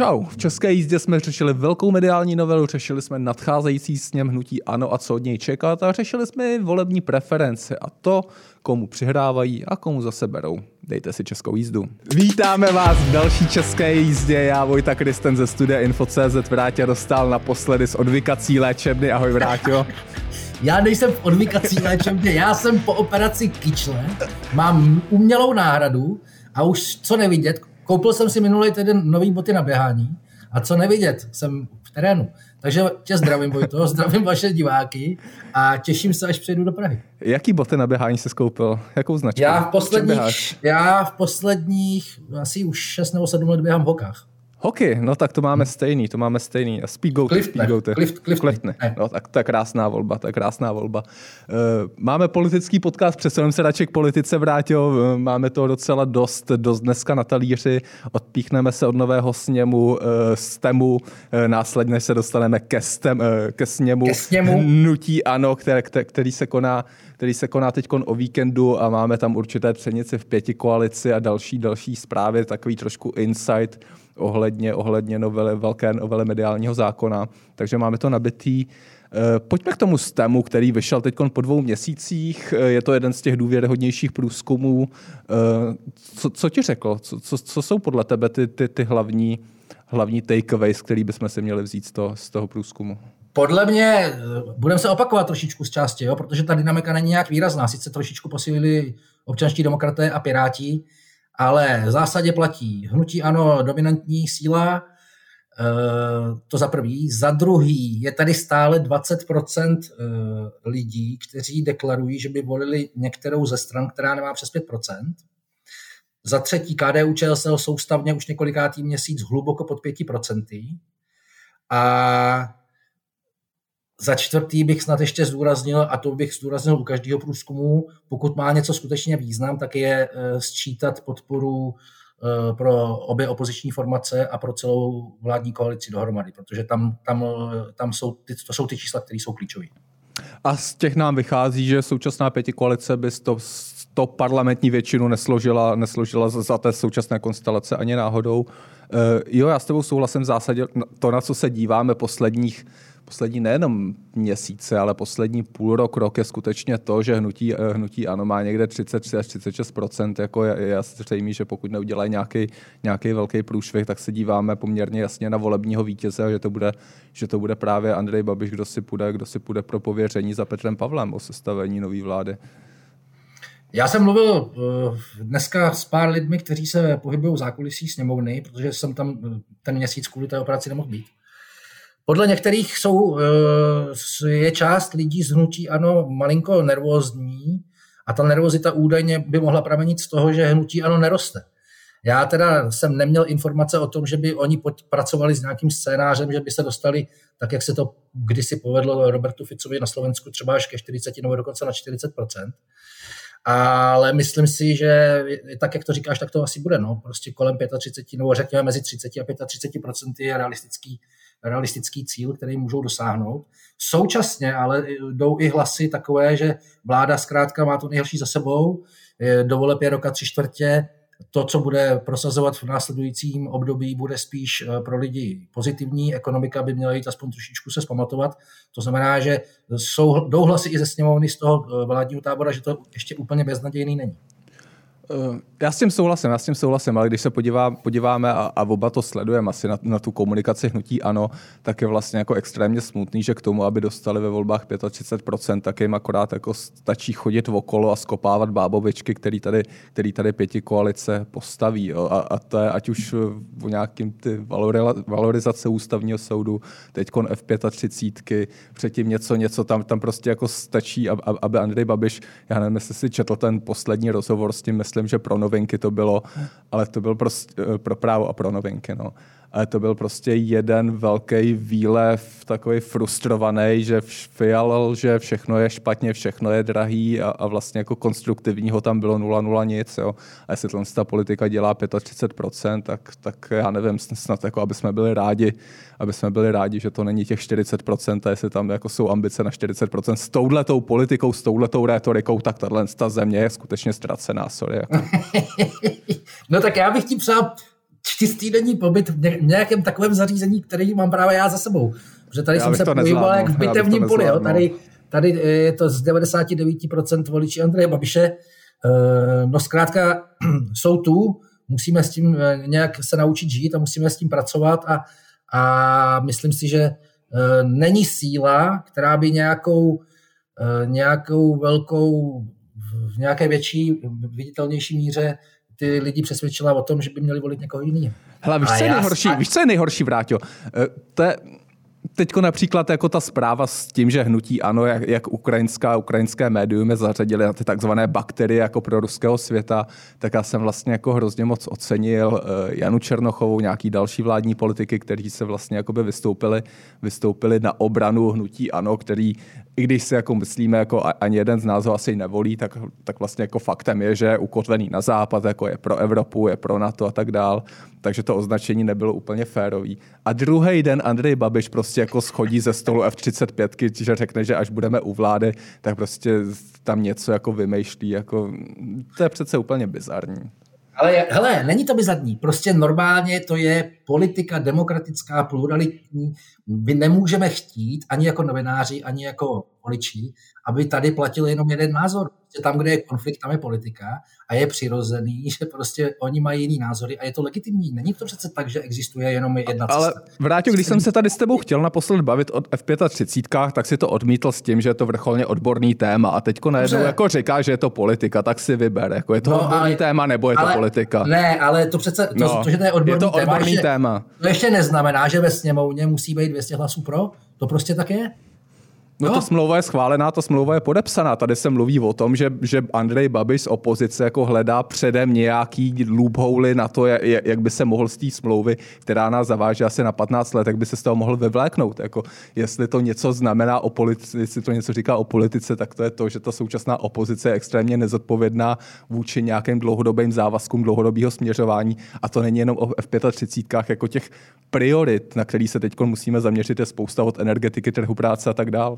Čau. V České jízdě jsme řešili velkou mediální novelu, řešili jsme nadcházející sněm hnutí ANO a co od něj čekat a řešili jsme i volební preference a to, komu přihrávají a komu zase berou. Dejte si českou jízdu. Vítáme vás v další české jízdě. Já Vojta Kristen ze studia Info.cz Vrátě dostal naposledy z odvykací léčebny. Ahoj Vráťo. Já nejsem v odvykací léčebně, já jsem po operaci kyčle, mám umělou náhradu a už co nevidět, Koupil jsem si minulý týden nový boty na běhání a co nevidět, jsem v terénu. Takže tě zdravím, Vojto, zdravím vaše diváky a těším se, až přejdu do Prahy. Jaký boty na běhání jsi koupil? Jakou značku? Já v posledních, já v posledních asi už 6 nebo 7 let běhám v hokách. Hokej, no tak to máme stejný, to máme stejný. A Speedgoaty, Clift, Speedgoaty. Clift. No tak to je krásná volba, to je krásná volba. Uh, máme politický podcast, přesuneme se radši k politice, vrátil. Uh, máme to docela dost, dost dneska na talíři. Odpíchneme se od nového sněmu, uh, STEMu, následně se dostaneme ke, stem, ke sněmu, ke sněmu. Nutí ano, které, který se koná který se koná teď o víkendu a máme tam určité třenice v pěti koalici a další, další zprávy, takový trošku insight ohledně, ohledně novely, velké novely mediálního zákona. Takže máme to nabitý. Eh, pojďme k tomu STEMu, který vyšel teď po dvou měsících. Eh, je to jeden z těch důvěryhodnějších průzkumů. Eh, co, co ti řekl? Co, co, co jsou podle tebe ty, ty, ty hlavní, hlavní takeaways, který bychom si měli vzít z toho, z toho průzkumu? Podle mě, budeme se opakovat trošičku z části, jo, protože ta dynamika není nějak výrazná. Sice trošičku posílili občanští demokraté a piráti, ale v zásadě platí hnutí ano dominantní síla, eh, to za prvý. Za druhý je tady stále 20% eh, lidí, kteří deklarují, že by volili některou ze stran, která nemá přes 5%. Za třetí KDU ČSL soustavně už několikátý měsíc hluboko pod 5%. A za čtvrtý bych snad ještě zdůraznil, a to bych zdůraznil u každého průzkumu, pokud má něco skutečně význam, tak je eh, sčítat podporu eh, pro obě opoziční formace a pro celou vládní koalici dohromady, protože tam, tam, tam jsou, ty, to jsou ty čísla, které jsou klíčové. A z těch nám vychází, že současná pěti koalice by to, to parlamentní většinu nesložila, nesložila za té současné konstelace ani náhodou. Jo, já s tebou souhlasím v zásadě. To, na co se díváme posledních poslední nejenom měsíce, ale poslední půl rok, rok je skutečně to, že hnutí, eh, hnutí ano má někde 33 až 36% jako je, je zřejmé, že pokud neudělají nějaký, nějaký velký průšvih, tak se díváme poměrně jasně na volebního vítěze, že to bude, že to bude právě Andrej Babiš, kdo si půjde, kdo si půjde pro pověření za Petrem Pavlem o sestavení nové vlády. Já jsem mluvil eh, dneska s pár lidmi, kteří se pohybují v zákulisí sněmovny, protože jsem tam eh, ten měsíc kvůli té operaci nemohl být. Podle některých jsou, eh, je část lidí z hnutí ano malinko nervózní a ta nervozita údajně by mohla pramenit z toho, že hnutí ano neroste. Já teda jsem neměl informace o tom, že by oni pracovali s nějakým scénářem, že by se dostali, tak jak se to kdysi povedlo Robertu Ficovi na Slovensku, třeba až ke 40 nebo dokonce na 40 ale myslím si, že tak, jak to říkáš, tak to asi bude. No. Prostě kolem 35, nebo řekněme mezi 30 a 35% je realistický realistický cíl, který můžou dosáhnout. Současně ale jdou i hlasy takové, že vláda zkrátka má to nejhorší za sebou, dovole pět roka tři čtvrtě, to, co bude prosazovat v následujícím období, bude spíš eh, pro lidi pozitivní. Ekonomika by měla jít aspoň trošičku se zpamatovat. To znamená, že jsou, jdou hlasy i ze sněmovny z toho eh, vládního tábora, že to ještě úplně beznadějný není. Eh, já s tím souhlasím, já s tím souhlasím, ale když se podívá, podíváme a, a oba to sledujeme asi na, na tu komunikaci hnutí ano, tak je vlastně jako extrémně smutný, že k tomu, aby dostali ve volbách 35%, tak jim akorát jako stačí chodit okolo a skopávat bábovičky, který tady, který tady pěti koalice postaví. Jo. A, a, to je ať už o nějakým ty valorizace ústavního soudu, teď F35, předtím něco, něco tam, tam prostě jako stačí, aby Andrej Babiš, já nevím, jestli si četl ten poslední rozhovor s tím, myslím, že pro novinky to bylo, ale to byl prostě pro právo a pro novinky. No ale to byl prostě jeden velký výlev, takový frustrovaný, že fialel, že všechno je špatně, všechno je drahý a, a vlastně jako konstruktivního tam bylo 0,0 nic. Jo. A jestli ta politika dělá 35%, tak, tak já nevím, snad jako, aby jsme byli rádi, aby jsme byli rádi, že to není těch 40%, a jestli tam jako jsou ambice na 40%. S touhletou politikou, s touhletou rétorikou, tak tahle ta země je skutečně ztracená, sorry. Jako. no tak já bych ti přál čtyřtýdenní pobyt v nějakém takovém zařízení, který mám právě já za sebou. Protože tady já jsem se pohyboval jak v bitevním poli. Jo. Tady, tady je to z 99% voličí Andreje Babiše. Eh, no zkrátka jsou tu, musíme s tím eh, nějak se naučit žít a musíme s tím pracovat a, a myslím si, že není síla, která by nějakou, nějakou velkou, v nějaké větší, viditelnější míře ty lidi přesvědčila o tom, že by měli volit někoho jiného. Hele, víš, co je nejhorší, víš, co je nejhorší, Vráťo? Eh, to je, Teďko například jako ta zpráva s tím, že hnutí ano, jak, jak ukrajinská, ukrajinské médium je zařadili na ty takzvané bakterie jako pro ruského světa, tak já jsem vlastně jako hrozně moc ocenil eh, Janu Černochovou, nějaký další vládní politiky, kteří se vlastně jakoby vystoupili, vystoupili na obranu hnutí ano, který i když si jako myslíme, jako ani jeden z nás ho asi nevolí, tak, tak vlastně jako faktem je, že je ukotvený na západ, jako je pro Evropu, je pro NATO a tak dál, takže to označení nebylo úplně férový. A druhý den Andrej Babiš prostě jako schodí ze stolu F-35, že řekne, že až budeme u vlády, tak prostě tam něco jako vymýšlí, jako to je přece úplně bizarní. Ale hele, není to bizarní. Prostě normálně to je politika demokratická, pluralitní. My nemůžeme chtít, ani jako novináři, ani jako voliči, aby tady platil jenom jeden názor. Prostě tam, kde je konflikt, tam je politika a je přirozený, že prostě oni mají jiný názory a je to legitimní. Není to přece tak, že existuje jenom jedna cesta. Ale vrátil, když jsem se tady s tebou chtěl naposled bavit o F35, tak si to odmítl s tím, že je to vrcholně odborný téma a teďko najednou jako říká, že je to politika, tak si vyber. Jako je to no, odborný ale, téma nebo je ale, to politika? Ne, ale to přece, to, no, to že to je odborný, je to odborný téma, téma. Ještě, to ještě neznamená, že ve sněmovně musí být 200 hlasů pro. To prostě tak je. No, no ta smlouva je schválená, ta smlouva je podepsaná. Tady se mluví o tom, že, že Andrej Babiš z opozice jako hledá předem nějaký loophole na to, jak, jak by se mohl z té smlouvy, která nás zaváže asi na 15 let, jak by se z toho mohl vyvléknout. Jako, jestli to něco znamená o politice, jestli to něco říká o politice, tak to je to, že ta současná opozice je extrémně nezodpovědná vůči nějakým dlouhodobým závazkům dlouhodobého směřování. A to není jenom o F35, jako těch priorit, na který se teď musíme zaměřit, je spousta od energetiky, trhu práce a tak dále.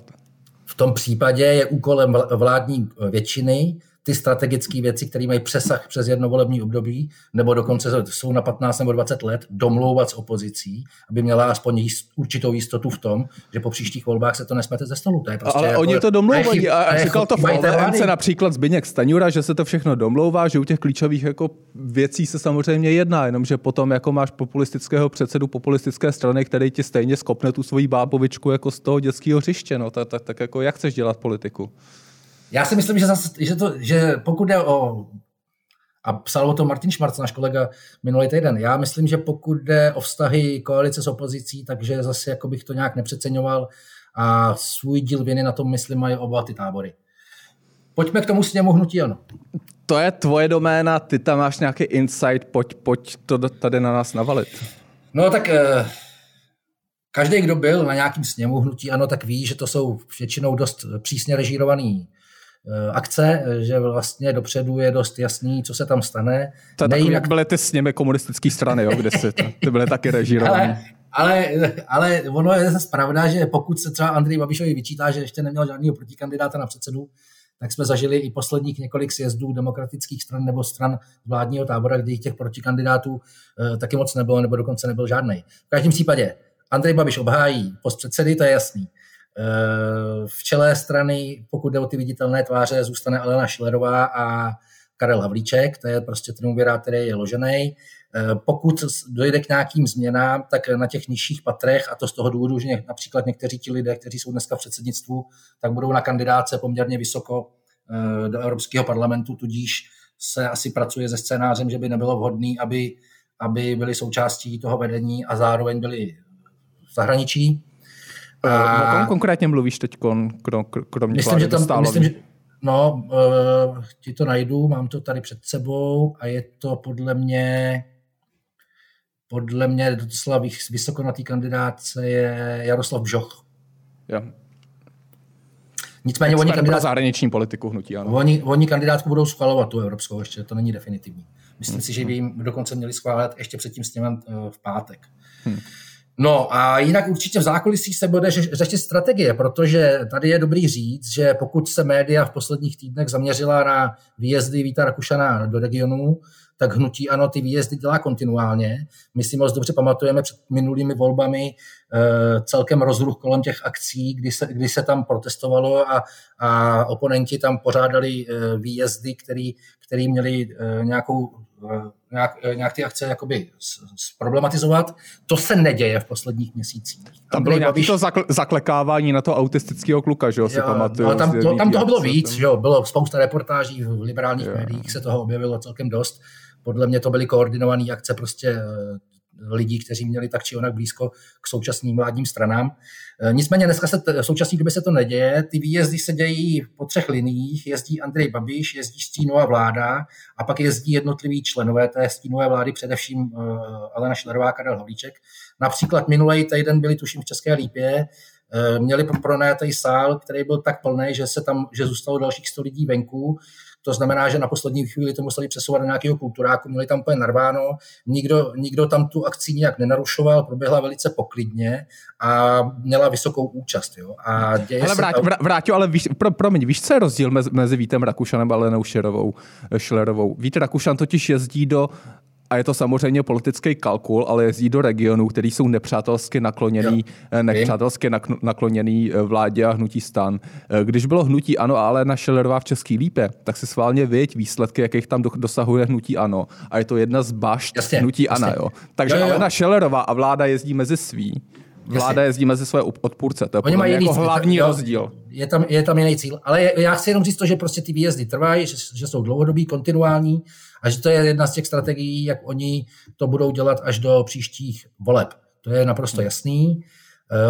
V tom případě je úkolem vládní většiny ty strategické věci, které mají přesah přes jedno volební období, nebo dokonce jsou na 15 nebo 20 let, domlouvat s opozicí, aby měla aspoň jist, určitou jistotu v tom, že po příštích volbách se to nesmete ze stolu. To je prostě Ale jako, oni to domlouvají a, a říkal to v OVMC například Zbyněk Staňura, že se to všechno domlouvá, že u těch klíčových jako věcí se samozřejmě jedná, jenomže potom jako máš populistického předsedu populistické strany, který ti stejně skopne tu svoji bábovičku jako z toho dětského hřiště. No, tak, tak, tak jako jak chceš dělat politiku? Já si myslím, že, zase, že, to, že pokud jde o a psal o tom Martin Šmarc, náš kolega, minulý týden. Já myslím, že pokud jde o vztahy koalice s opozicí, takže zase jako bych to nějak nepřeceňoval a svůj díl viny na tom, myslím, mají oba ty tábory. Pojďme k tomu sněmu hnutí ano. To je tvoje doména, ty tam máš nějaký insight, pojď, pojď to tady na nás navalit. No tak eh, každý, kdo byl na nějakým sněmu hnutí ano, tak ví, že to jsou většinou dost přísně režírovaný Eh, akce, eh, že vlastně dopředu je dost jasný, co se tam stane. To je takový, jak byly ty sněmy komunistické strany, jo, kde si to, ty byly taky režírované. Ale, ale, ale ono je zase pravda, že pokud se třeba Andrej Babišovi vyčítá, že ještě neměl žádného protikandidáta na předsedu, tak jsme zažili i posledních několik sjezdů demokratických stran nebo stran vládního tábora, kdy těch protikandidátů e, taky moc nebylo, nebo dokonce nebyl žádný. V každém případě Andrej Babiš obhájí post předsedy, to je jasný. V čele strany, pokud jde o ty viditelné tváře, zůstane Alena Šilerová a Karel Havlíček, to je prostě triumvirát, který je ložený. Pokud dojde k nějakým změnám, tak na těch nižších patrech, a to z toho důvodu, že například někteří ti lidé, kteří jsou dneska v předsednictvu, tak budou na kandidáce poměrně vysoko eh, do Evropského parlamentu, tudíž se asi pracuje se scénářem, že by nebylo vhodné, aby, aby byli součástí toho vedení a zároveň byli v zahraničí. A... O kom konkrétně mluvíš teď, kromě myslím, že tam, myslím, že, No, uh, ti to najdu, mám to tady před sebou a je to podle mě podle mě docela vysoko na té kandidáce je Jaroslav Bžoch. Ja. Nicméně oni kandidát... zahraniční politiku hnutí, ano. Oni, oni kandidátku budou schvalovat, tu evropskou ještě, to není definitivní. Myslím hmm. si, že by jim dokonce měli schválit ještě předtím s ním eh, v pátek. Hmm. No a jinak určitě v zákulisí se bude řešit strategie, protože tady je dobrý říct, že pokud se média v posledních týdnech zaměřila na výjezdy Víta Rakušana do regionu, tak hnutí ano ty výjezdy dělá kontinuálně. My si moc dobře pamatujeme před minulými volbami eh, celkem rozruch kolem těch akcí, kdy se, kdy se tam protestovalo a, a oponenti tam pořádali eh, výjezdy, který, který měli eh, nějakou nějak, nějak ty akce jakoby zproblematizovat. To se neděje v posledních měsících. Tam bylo nějaké to zakl- zaklekávání na to autistického kluka, že jo, si pamatuju. No, tam, to, tam toho bylo víc, že jo, bylo spousta reportáží v liberálních jo. médiích, se toho objevilo celkem dost. Podle mě to byly koordinované akce prostě eh, lidí, kteří měli tak či onak blízko k současným vládním stranám. Eh, nicméně dneska se v současné době se to neděje. Ty výjezdy se dějí po třech liniích. Jezdí Andrej Babiš, jezdí stínová vláda a pak jezdí jednotliví členové té stínové vlády, především eh, Alena Šlerová, Karel Havlíček. Například minulý týden byli tuším v České Lípě, měli pronajatý sál, který byl tak plný, že se tam, že zůstalo dalších 100 lidí venku. To znamená, že na poslední chvíli to museli přesouvat do nějakého kulturáku, měli tam úplně narváno, nikdo, nikdo tam tu akci nijak nenarušoval, proběhla velice poklidně a měla vysokou účast. Jo. A děje ale vrát, tam... vrátě, ale víš, pro, promiň, víš, co je rozdíl mezi, mezi Vítem Rakušanem a Lenou Šerovou, Šlerovou? Vít Rakušan totiž jezdí do a je to samozřejmě politický kalkul, ale jezdí do regionů, který jsou nepřátelsky nakloněný, jo. Eh, nepřátelsky nakloněný eh, vládě a hnutí stan. Eh, když bylo hnutí ANO a Alena Schillerová v Český lípe, tak si sválně věď výsledky, jakých tam dosahuje hnutí ANO. A je to jedna z bašt jasně, hnutí jasně. ANO. Jo. Takže jo, jo. Alena Schillerová a vláda jezdí mezi svý. Vláda jezdí mezi své odpůrce. To je Oni mají jako hlavní jo, rozdíl. Je tam, je tam jiný cíl. Ale já chci jenom říct to, že prostě ty výjezdy trvají, že, že jsou dlouhodobí, kontinuální a že to je jedna z těch strategií, jak oni to budou dělat až do příštích voleb. To je naprosto hmm. jasný.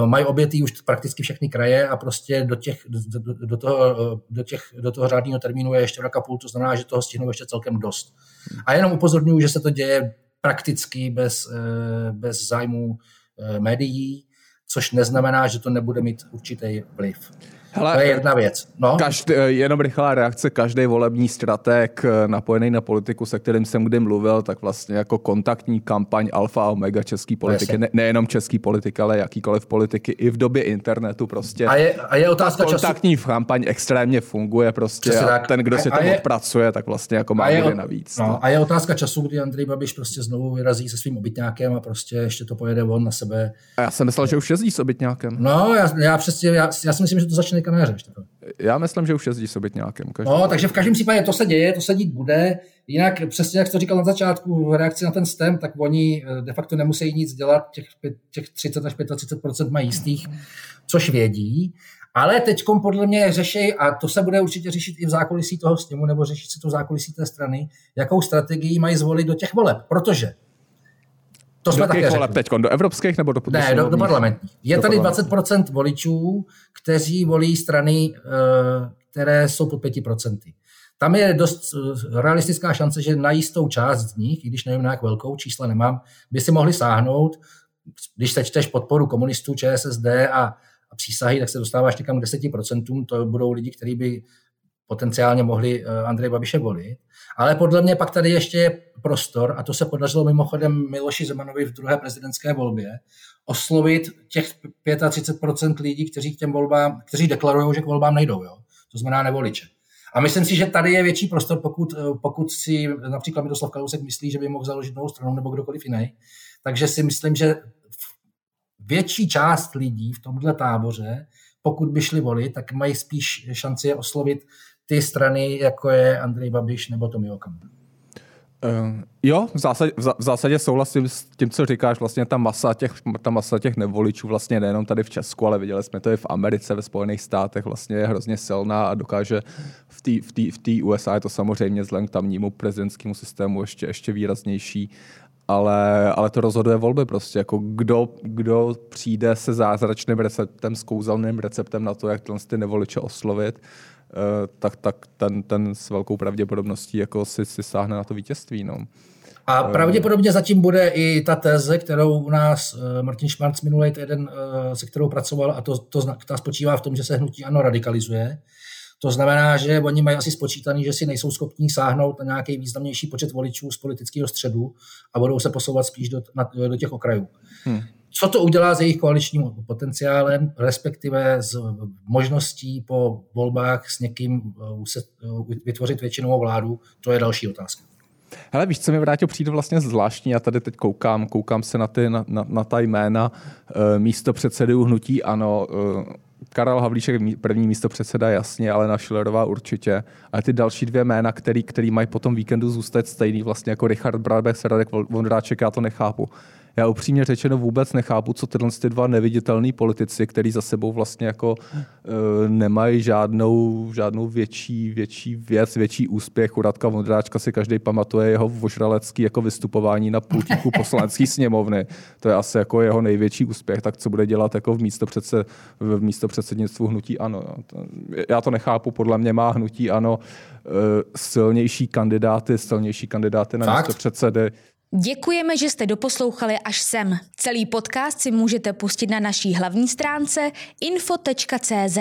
Uh, mají obětý už prakticky všechny kraje a prostě do, těch, do, do, do, toho, do, těch, do toho řádného termínu je ještě rok a půl, to znamená, že toho stihnou ještě celkem dost. Hmm. A jenom upozorňuji, že se to děje prakticky bez, eh, bez zájmu eh, médií, což neznamená, že to nebude mít určitý vliv. Hele, to je jedna věc. No? Každý, jenom rychlá reakce, každý volební strateg eh, napojený na politiku, se kterým jsem kdy mluvil, tak vlastně jako kontaktní kampaň alfa a omega české politiky, ne, nejenom český politiky, ale jakýkoliv politiky, i v době internetu prostě. A je, a je otázka kontaktní času. kampaň extrémně funguje prostě a tak. ten, kdo si a to je, odpracuje, tak vlastně jako má je, navíc. No, no. A je otázka času, kdy Andrej Babiš prostě znovu vyrazí se svým obytňákem a prostě ještě to pojede on na sebe. A já jsem myslel, že už jezdí s obytňákem. No, já, já přesně, já, já si myslím, že to začne teďka na Já myslím, že už jezdí sobě nějakým. No, takže v každém případě to se děje, to se dít bude. Jinak přesně, jak to říkal na začátku, v reakci na ten STEM, tak oni eh, de facto nemusí nic dělat, těch, těch 30 až 35% mají jistých, což vědí. Ale teď podle mě řeší, a to se bude určitě řešit i v zákulisí toho sněmu, nebo řešit se to v zákulisí té strany, jakou strategii mají zvolit do těch voleb. Protože to jsme do také voleb teď? Do evropských nebo do Ne, do, do parlamentních. Je do tady 20% voličů, kteří volí strany, eh, které jsou pod 5%. Tam je dost eh, realistická šance, že na jistou část z nich, i když nevím, na jak velkou, čísla nemám, by si mohli sáhnout. Když sečteš podporu komunistů, ČSSD a, a přísahy, tak se dostáváš někam k 10%. To budou lidi, kteří by potenciálně mohli eh, Andrej Babiše volit. Ale podle mě pak tady ještě je prostor, a to se podařilo mimochodem Miloši Zemanovi v druhé prezidentské volbě, oslovit těch 35% lidí, kteří k těm volbám, kteří deklarují, že k volbám nejdou. Jo? To znamená nevoliče. A myslím si, že tady je větší prostor, pokud, eh, pokud si například Miroslav Kalousek myslí, že by mohl založit novou stranu nebo kdokoliv jiný. Takže si myslím, že větší část lidí v tomhle táboře, pokud by šli volit, tak mají spíš šanci je oslovit ty strany, jako je Andrej Babiš nebo Tomio Okamura. Uh, jo, v zásadě, v zásadě souhlasím s tím, co říkáš, vlastně ta masa těch, ta masa těch nevoličů vlastně nejenom tady v Česku, ale viděli jsme to i v Americe, ve Spojených státech, vlastně je hrozně silná a dokáže v té v v USA je to samozřejmě vzhledem k tamnímu prezidentskému systému ještě, ještě výraznější, ale, ale to rozhoduje volby prostě, jako kdo, kdo přijde se zázračným receptem, s kouzelným receptem na to, jak ty nevoliče oslovit, Eh, tak, tak ten, ten s velkou pravděpodobností jako si, si sáhne na to vítězství. No. A eh, pravděpodobně zatím bude i ta teze, kterou u nás eh, Martin Šmarc minulý týden, se kterou pracoval, a to, to ta spočívá v tom, že se hnutí ano radikalizuje. To znamená, že oni mají asi spočítaný, že si nejsou schopní sáhnout na nějaký významnější počet voličů z politického středu a budou se posouvat spíš do, na, do těch okrajů. Hmm. Co to udělá s jejich koaličním potenciálem, respektive s možností po volbách s někým vytvořit většinovou vládu, to je další otázka. Hele, víš, co mi vrátil přijde vlastně zvláštní, já tady teď koukám, koukám se na, ty, na, na, na ta jména e, místo předsedy hnutí ANO, Karel Havlíček první místo předseda jasně, ale na Schillerová určitě. A ty další dvě jména, který, který mají potom víkendu zůstat stejný, vlastně jako Richard Brabec, Radek Vondráček, já to nechápu. Já upřímně řečeno vůbec nechápu, co tyhle ty dva neviditelní politici, kteří za sebou vlastně jako e, nemají žádnou, žádnou větší, větší věc, větší úspěch. U Radka Vondráčka si každý pamatuje jeho vožralecký jako vystupování na pultíku poslanecké sněmovny. To je asi jako jeho největší úspěch. Tak co bude dělat jako v místo, předse, v místo předsednictvu hnutí ANO. Já to nechápu, podle mě má hnutí ANO e, silnější kandidáty, silnější kandidáty na Fakt? místo předsedy. Děkujeme, že jste doposlouchali až sem. Celý podcast si můžete pustit na naší hlavní stránce info.cz.